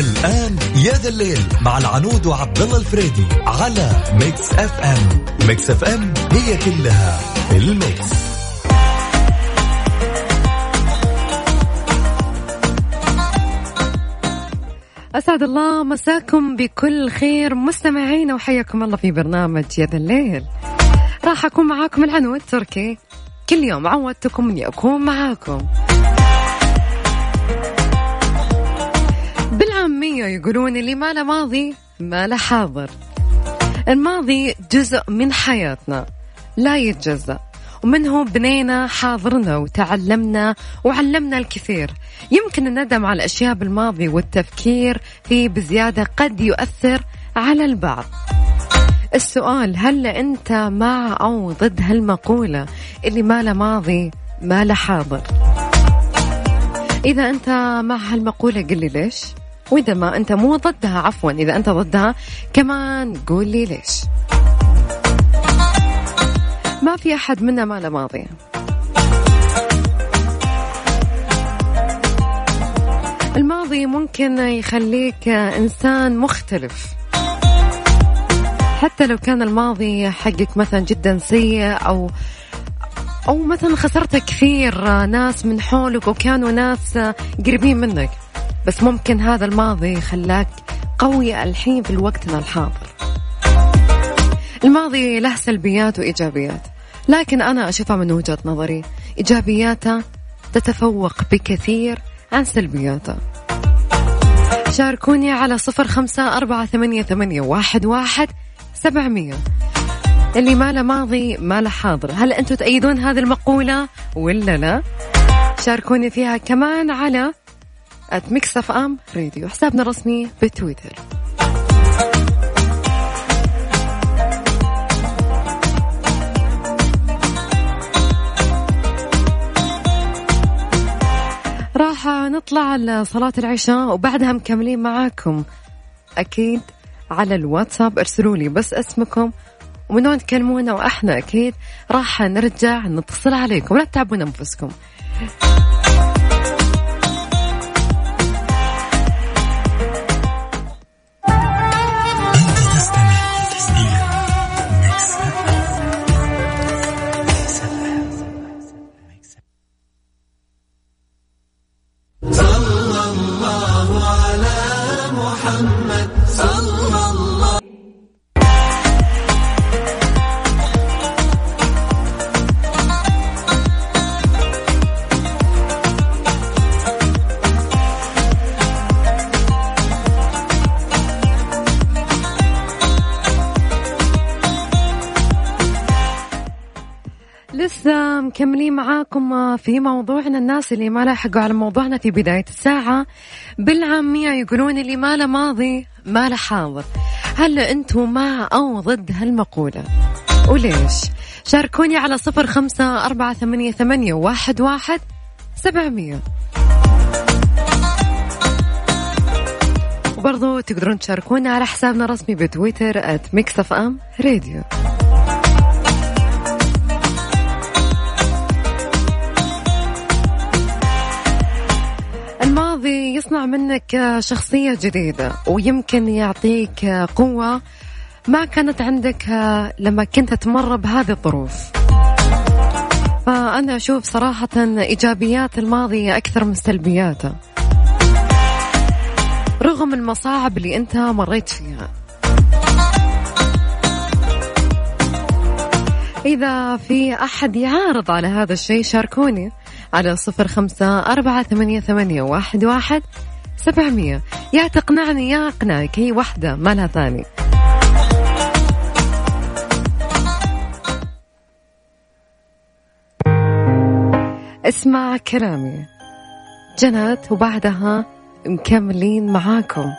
الآن يا ذا الليل مع العنود وعبد الله الفريدي على Mix FM. Mix FM هي كلها ال mix. أسعد الله مساكم بكل خير مستمعين وحياكم الله في برنامج يا ذا الليل. راح أكون معاكم العنود تركي. كل يوم عودتكم إني أكون معاكم. بالعامية يقولون اللي ما له ماضي ما له حاضر. الماضي جزء من حياتنا لا يتجزأ. ومنه بنينا حاضرنا وتعلمنا وعلمنا الكثير. يمكن الندم على الأشياء بالماضي والتفكير فيه بزيادة قد يؤثر على البعض. السؤال هل أنت مع أو ضد هالمقولة اللي ما له ماضي ما له حاضر؟ إذا أنت مع هالمقولة قل لي ليش؟ وإذا ما أنت مو ضدها عفوا إذا أنت ضدها كمان قول لي ليش. ما في أحد منا ما له ماضي. الماضي ممكن يخليك إنسان مختلف. حتى لو كان الماضي حقك مثلا جدا سيء أو أو مثلا خسرت كثير ناس من حولك وكانوا ناس قريبين منك. بس ممكن هذا الماضي خلاك قوي الحين في وقتنا الحاضر. الماضي له سلبيات وإيجابيات لكن أنا أشوفها من وجهة نظري. إيجابياته تتفوق بكثير عن سلبياته. شاركوني على صفر خمسة أربعة ثمانية, ثمانية واحد, واحد سبعمية. اللي ما له ماضي ما له حاضر. هل أنتم تأيدون هذه المقولة؟ ولا لا؟ شاركوني فيها كمان على Mix FM Radio حسابنا الرسمي بتويتر راح نطلع لصلاة العشاء وبعدها مكملين معاكم أكيد على الواتساب. ارسلوا لي بس اسمكم ومن وين تكلمونا وإحنا أكيد راح نرجع نتصل عليكم. لا تتعبون أنفسكم. معاكم في موضوعنا الناس اللي ما لاحقوا على موضوعنا في بداية الساعة. بالعامية يقولون اللي ما له ماضي ما له حاضر. هل أنتم مع أو ضد هالمقولة؟ وليش؟ شاركوني على صفر خمسة أربعة ثمانية, ثمانية واحد, واحد سبعمية. وبرضو تقدرون تشاركونا على حسابنا الرسمي بتويتر FM Radio يصنع منك شخصية جديدة ويمكن يعطيك قوة ما كانت عندك لما كنت تمر بهذه الظروف. فأنا أشوف صراحة إيجابيات الماضي أكثر من سلبياته. رغم المصاعب اللي أنت مريت فيها. إذا في أحد يعارض على هذا الشيء شاركوني. على صفر خمسة أربعة ثمانية, ثمانية واحد, واحد سبعمية. يا تقنعني يا أقنعك. هي واحدة ما لها ثاني. اسمع كلامي. جنات وبعدها مكملين معاكم.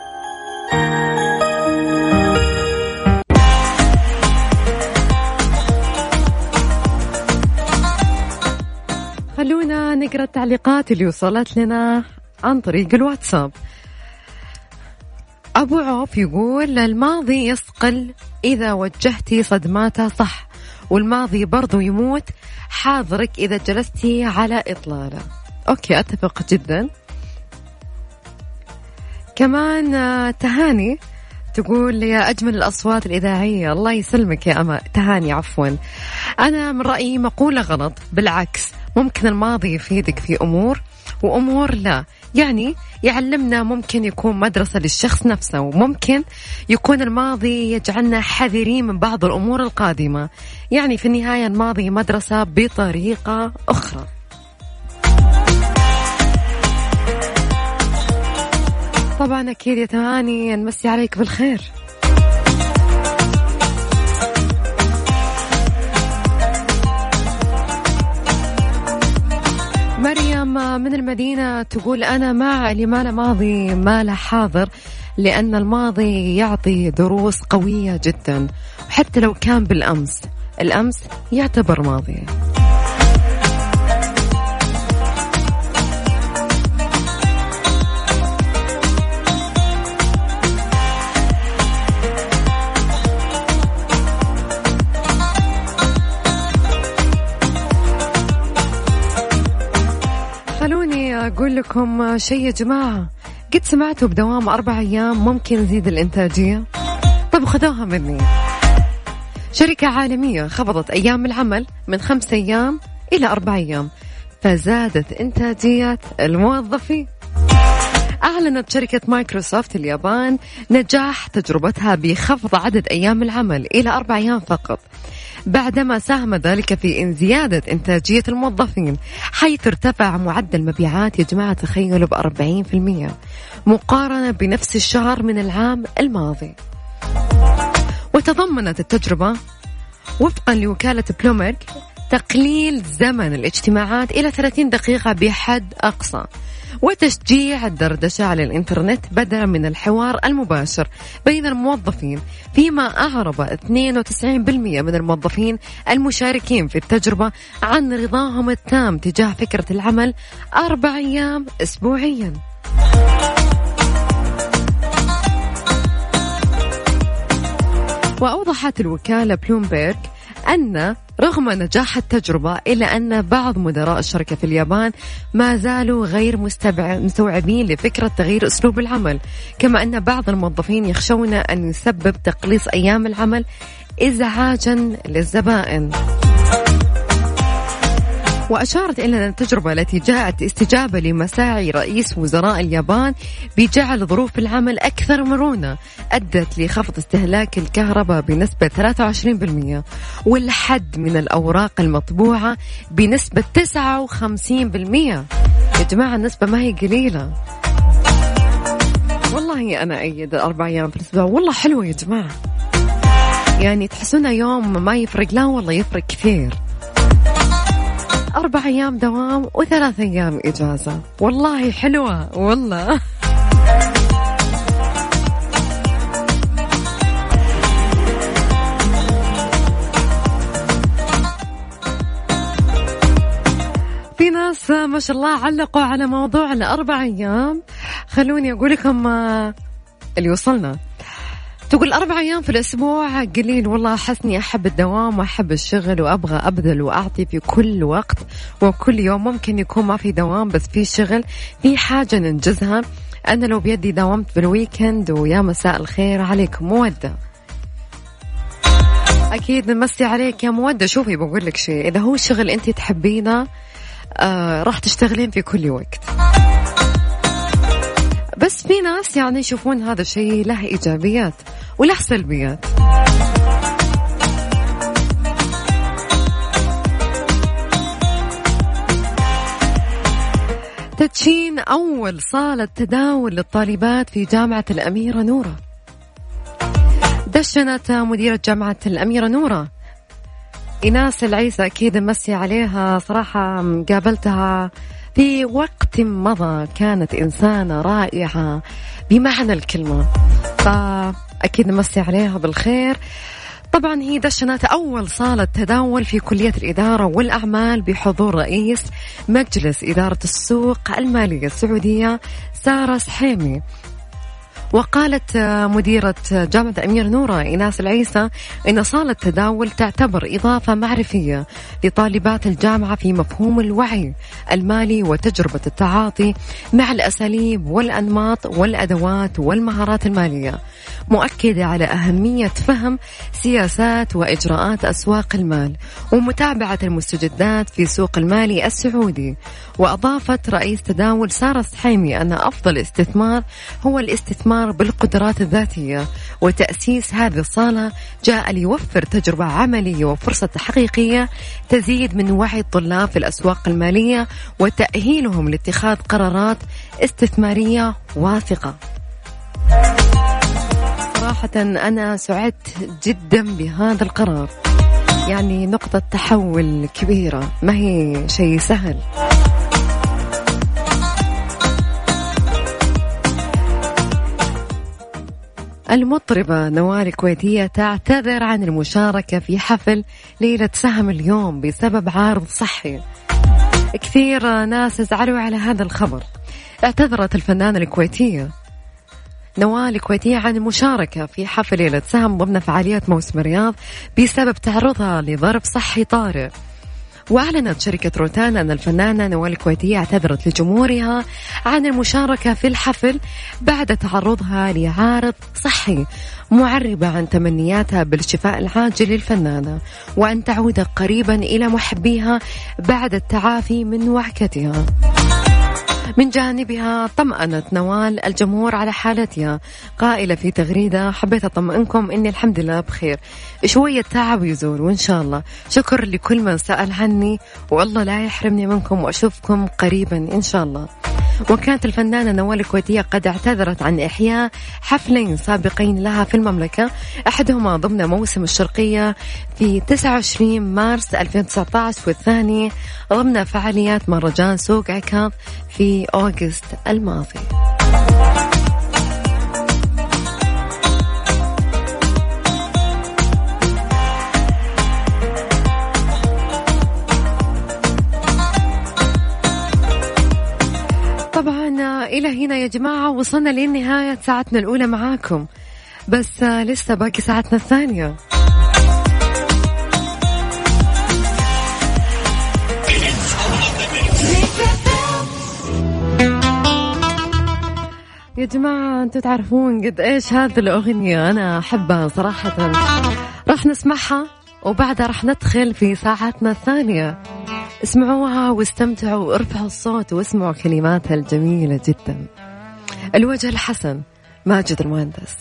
خلونا نقرأ التعليقات اللي وصلت لنا عن طريق الواتساب. أبو عوف يقول الماضي يصقل إذا وجهتي صدماته صح والماضي برضو يموت حاضرك إذا جلستي على إطلالة. أوكي أتفق جدا. كمان آه، تهاني تقول يا أجمل الأصوات الإذاعية الله يسلمك يا أما تهاني عفوا. أنا من رأيي مقولة غلط بالعكس ممكن الماضي يفيدك في أمور وأمور لا. يعني يعلمنا ممكن يكون مدرسة للشخص نفسه وممكن يكون الماضي يجعلنا حذرين من بعض الأمور القادمة. يعني في النهاية الماضي مدرسة بطريقة أخرى. طبعا أكيد يا تهاني نمسي عليك بالخير. مريم من المدينة تقول أنا مع اللي ما له ماضي ما له حاضر لأن الماضي يعطي دروس قوية جدا وحتى لو كان بالأمس. الأمس يعتبر ماضي. أقول لكم شيء يا جماعة. قد سمعتوا بدوام أربع أيام ممكن يزيد الإنتاجية؟ طب خذوها مني. شركة عالمية خفضت أيام العمل من خمس أيام إلى أربع أيام. فزادت إنتاجية الموظفين. أعلنت شركة مايكروسوفت اليابان نجاح تجربتها بخفض عدد أيام العمل إلى أربع أيام فقط. بعدما ساهم ذلك في زيادة إنتاجية الموظفين حيث ارتفع معدل مبيعات يا جماعة تخيلوا بأربعين في المية مقارنة بنفس الشهر من العام الماضي. وتضمنت التجربة وفقا لوكالة بلومرج تقليل زمن الاجتماعات إلى 30 دقيقة بحد أقصى. وتشجيع الدردشة على الإنترنت بدلا من الحوار المباشر بين الموظفين فيما أعرب 92% من الموظفين المشاركين في التجربة عن رضاهم التام تجاه فكرة العمل أربع أيام أسبوعيا. وأوضحت الوكالة بلومبيرغ أن رغم نجاح التجربة إلا أن بعض مدراء الشركة في اليابان ما زالوا غير مستوعبين لفكرة تغيير أسلوب العمل. كما أن بعض الموظفين يخشون أن يسبب تقليص أيام العمل إزعاجا للزبائن. وأشارت إلى التجربة التي جاءت استجابة لمساعي رئيس وزراء اليابان بجعل ظروف العمل أكثر مرونة أدت لخفض استهلاك الكهرباء بنسبة 23% والحد من الأوراق المطبوعة بنسبة 59% يا جماعة النسبة ما هي قليلة. والله أنا أيد الأربع أيام في الأسبوع. والله حلوة يا جماعة. يعني تحسونها يوم ما يفرق؟ لا والله يفرق كثير. أربع أيام دوام وثلاث أيام إجازة. والله حلوة والله. في ناس ما شاء الله علقوا على موضوع الأربع أيام. خلوني أقول لكم آه، اللي وصلنا. تقول أربع أيام في الأسبوع قليل. والله أحسني. أحب الدوام وأحب الشغل وأبغى أبذل وأعطي في كل وقت وكل يوم. ممكن يكون ما في دوام بس في شغل. في حاجة ننجزها. أنا لو بيدي داومت بالويكند ويا مساء الخير عليكم مودة. أكيد نمسي عليك يا مودة. شوفي بقول لك شيء. إذا هو شغل أنت تحبينه آه راح تشتغلين في كل وقت. بس في ناس يعني يشوفون هذا الشيء له إيجابيات. وله سلبيات. تدشين أول صالة تداول للطالبات في جامعة الأميرة نورة. دشنت مديرة جامعة الأميرة نورة. إيناس العيسى أكيد مسي عليها صراحة قابلتها في وقت مضى. كانت إنسانة رائعة بمعنى الكلمة. فأكيد نمسي عليها بالخير. طبعا هي دشنت أول صالة تداول في كلية الإدارة والأعمال بحضور رئيس مجلس إدارة السوق المالية السعودية سارة سحيمي. وقالت مديرة جامعة أمير نورة إيناس العيسى إن صالة التداول تعتبر إضافة معرفية لطالبات الجامعة في مفهوم الوعي المالي وتجربة التعاطي مع الأساليب والأنماط والأدوات والمهارات المالية مؤكدة على أهمية فهم سياسات وإجراءات أسواق المال ومتابعة المستجدات في سوق المالي السعودي. وأضافت رئيس تداول سارة السحيمي أن أفضل استثمار هو الاستثمار بالقدرات الذاتية وتأسيس هذه الصالة جاء ليوفر تجربة عملية وفرصة حقيقية تزيد من وعي الطلاب في الأسواق المالية وتأهيلهم لاتخاذ قرارات استثمارية واثقة. صراحة أنا سعدت جدا بهذا القرار. يعني نقطة تحول كبيرة ما هي شيء سهل. المطربة نوال الكويتية تعتذر عن المشاركة في حفل ليلة سهم اليوم بسبب عارض صحي. كثير ناس زعلوا على هذا الخبر. اعتذرت الفنانة الكويتية نوال الكويتية عن المشاركة في حفل ليلة سهم ضمن فعاليات موسم الرياض بسبب تعرضها لظرف صحي طارئ. وأعلنت شركة روتان أن الفنانة نوال الكويتية اعتذرت لجمهورها عن المشاركة في الحفل بعد تعرضها لعارض صحي معربة عن تمنياتها بالشفاء العاجل للفنانة وأن تعود قريبا إلى محبيها بعد التعافي من وعكتها. من جانبها طمأنت نوال الجمهور على حالتها. قائلة في تغريدة حبيت أطمئنكم إني الحمد لله بخير. شوية تعب يزول وإن شاء الله. شكر لكل من سأل عني والله لا يحرمني منكم وأشوفكم قريبا إن شاء الله. وكانت الفنانة نوال الكويتية قد اعتذرت عن إحياء حفلين سابقين لها في المملكة أحدهما ضمن موسم الشرقية في 29 مارس 2019 والثاني ضمن فعاليات مهرجان سوق عكاظ في أوغست الماضي. طبعا إلى هنا يا جماعة وصلنا لنهاية ساعتنا الأولى معاكم. بس لسه باقي ساعتنا الثانية. يا جماعة أنتوا تعرفون قد إيش هذه الأغنية؟ أنا أحبها صراحة. راح نسمعها وبعدها راح ندخل في ساعتنا الثانية. اسمعوها واستمتعوا وارفعوا الصوت واسمعوا كلماتها الجميلة جدا. الوجه الحسن ماجد المهندس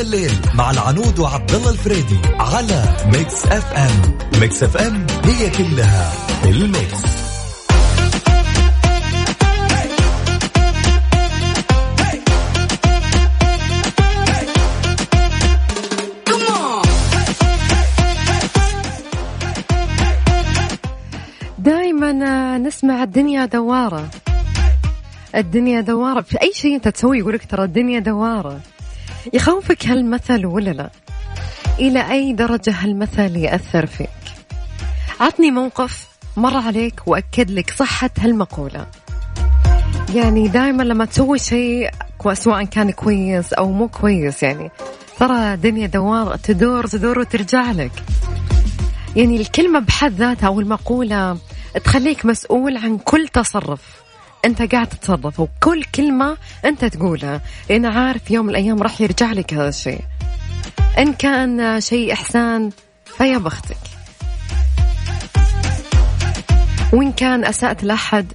الليل مع العنود وعبد الله الفريدي على Mix FM. Mix FM هي كلها ال mix. دائما نسمع الدنيا دوارة. الدنيا دوارة. في أي شيء أنت تسوي يقولك ترى الدنيا دوارة. يخوفك هالمثل ولا لا؟ إلى أي درجة هالمثل يأثر فيك؟ عطني موقف مر عليك وأكد لك صحة هالمقولة. يعني دائما لما تسوي شيء سواء كان كويس أو مو كويس يعني ترى الدنيا دوار تدور تدور وترجع لك. يعني الكلمة بحد ذاتها أو المقولة تخليك مسؤول عن كل تصرف. أنت قاعد تتصرف وكل كلمة أنت تقولها. لأن عارف يوم من الأيام راح يرجع لك هذا الشيء. إن كان شيء إحسان فيا بختك. وإن كان أسأت لأحد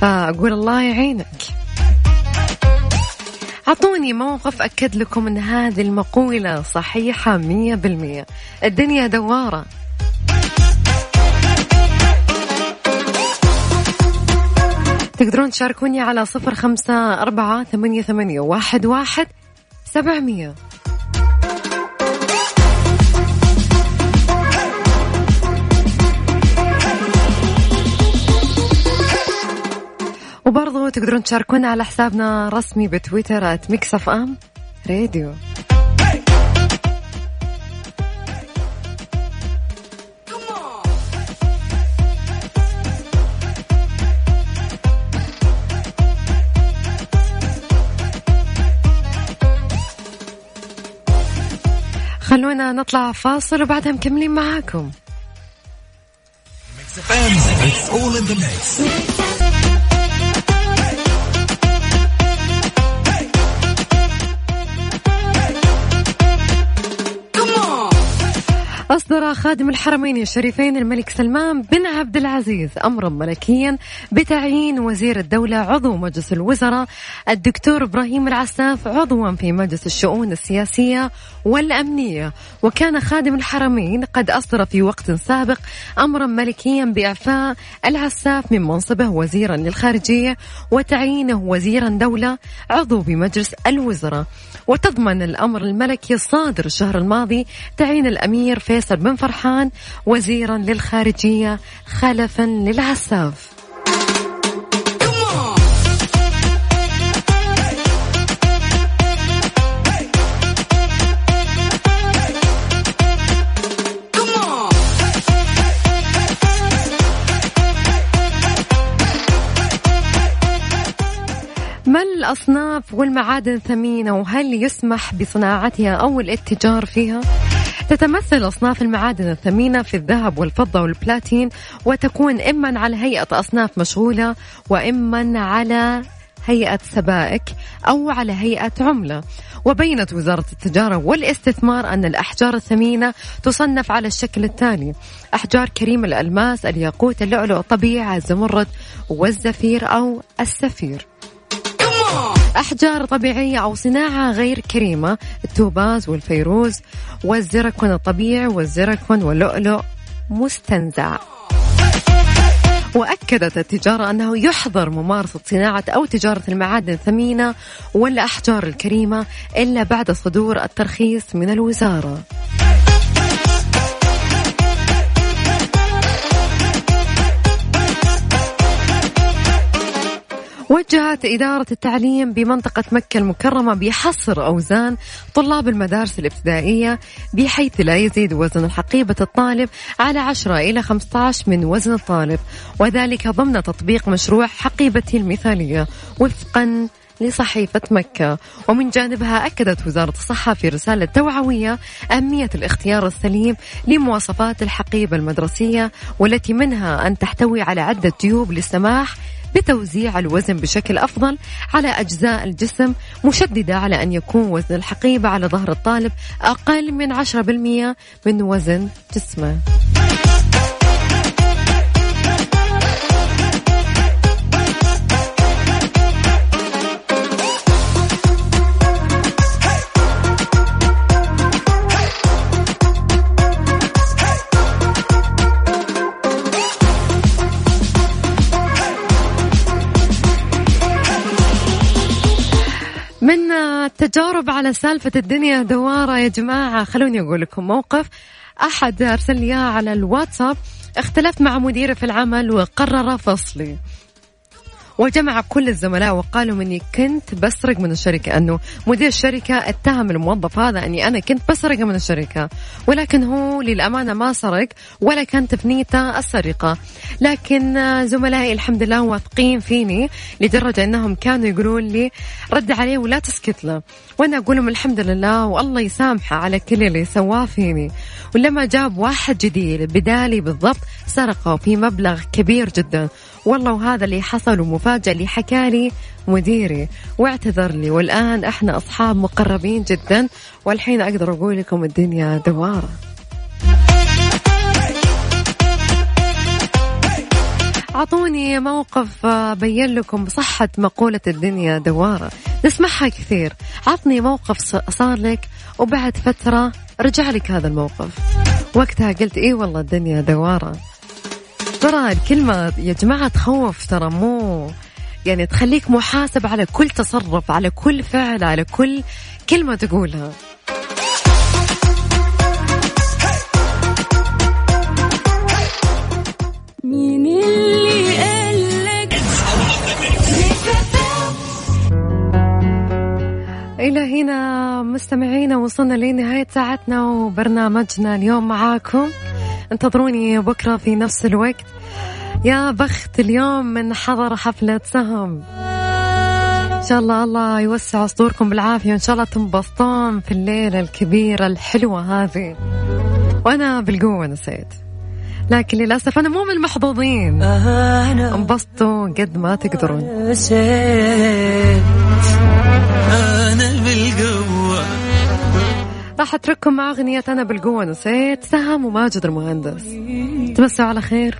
فأقول الله يعينك. أعطوني موقف أكد لكم أن هذه المقولة صحيحة مية بالمية. الدنيا دوارة. تقدرون تشاركوني على صفر خمسة أربعة ثمانية, ثمانية واحد, واحد سبعمية. وبرضو تقدرون تشاركونا على حسابنا رسمي بتويتر @Mix FM راديو خلونا نطلع فاصل وبعدها مكملين معاكم It's all in the mix. أصدر خادم الحرمين الشريفين الملك سلمان بن عبد العزيز أمرا ملكيا بتعيين وزير الدولة عضو مجلس الوزراء الدكتور إبراهيم العساف عضوا في مجلس الشؤون السياسية والأمنية. وكان خادم الحرمين قد أصدر في وقت سابق أمرا ملكيا بإعفاء العساف من منصبه وزيرا للخارجية وتعيينه وزيرا دولة عضو بمجلس الوزراء. وتضمن الأمر الملكي الصادر الشهر الماضي تعيين الأمير فيصل بن فرحان وزيرا للخارجية خلفا للعساف ما الأصناف والمعادن ثمينة وهل يسمح بصناعتها أو الاتجار فيها؟ تتمثل أصناف المعادن الثمينة في الذهب والفضة والبلاتين وتكون إما على هيئة أصناف مشغولة وإما على هيئة سبائك أو على هيئة عملة. وبينت وزارة التجارة والاستثمار أن الأحجار الثمينة تصنف على الشكل التالي أحجار كريم الألماس الياقوت اللؤلؤ الطبيعي الزمرد والزفير أو السفير. أحجار طبيعية أو صناعة غير كريمة التوباز والفيروز والزركون الطبيعي والزركون واللؤلؤ. مستنزع. وأكدت التجارة أنه يحظر ممارسة صناعة أو تجارة المعادن الثمينة والأحجار الكريمة إلا بعد صدور الترخيص من الوزارة. وجهت إدارة التعليم بمنطقة مكة المكرمة بحصر أوزان طلاب المدارس الابتدائية بحيث لا يزيد وزن حقيبة الطالب على 10 إلى 15 من وزن الطالب. وذلك ضمن تطبيق مشروع حقيبتي المثالية وفقا لصحيفة مكة. ومن جانبها أكدت وزارة الصحة في رسالة توعوية أهمية الاختيار السليم لمواصفات الحقيبة المدرسية والتي منها أن تحتوي على عدة جيوب للسماح بتوزيع الوزن بشكل أفضل على أجزاء الجسم مشددة على أن يكون وزن الحقيبة على ظهر الطالب أقل من 10% من وزن جسمه. التجارب على سالفة الدنيا دوارة يا جماعة. خلوني أقول لكم موقف. أحد أرسل لي على الواتساب اختلفت مع مديري في العمل وقرر فصلي. وجمع كل الزملاء وقالوا مني كنت بسرق من الشركة أنه مدير الشركة اتهم الموظف هذا أني أنا كنت بسرق من الشركة ولكن هو للأمانة ما سرق ولا كانت في نيته السرقة. لكن زملائي الحمد لله واثقين فيني لدرجة أنهم كانوا يقولون لي رد عليه ولا تسكت له. وأنا أقول لهم الحمد لله والله يسامحه على كل اللي سواه فيني. ولما جاب واحد جديد بدالي بالضبط سرقه في مبلغ كبير جدا. والله وهذا اللي حصل ومفاجأة اللي حكالي مديري. واعتذر لي. والآن إحنا أصحاب مقربين جدا. والحين أقدر أقول لكم الدنيا دوارة. وعطوني موقف آه، بين لكم صحة مقولة الدنيا دوارة. نسمعها كثير. عطني موقف صار لك وبعد فترة رجع لك هذا الموقف. وقتها قلت إيه والله الدنيا دوارة. ترى الكلمة يا جماعة تخوف ترى مو يعني تخليك محاسب على كل تصرف على كل فعل على كل كلمة تقولها. مين اللي قالك؟ إلى هنا مستمعينا وصلنا لنهاية ساعتنا وبرنامجنا اليوم معاكم. انتظروني بكرة في نفس الوقت. يا بخت اليوم من حضر حفلة سهم. إن شاء الله الله يوسع صدوركم بالعافية وإن شاء الله تنبسطون في الليلة الكبيرة الحلوة هذه. وأنا بالقوة نسيت لكن للأسف أنا مو من المحظوظين. انبسطوا قد ما تقدرون. راح أترككم مع أغنية أنا بالقوة نسيت سهم وماجد المهندس. تمسوا على خير.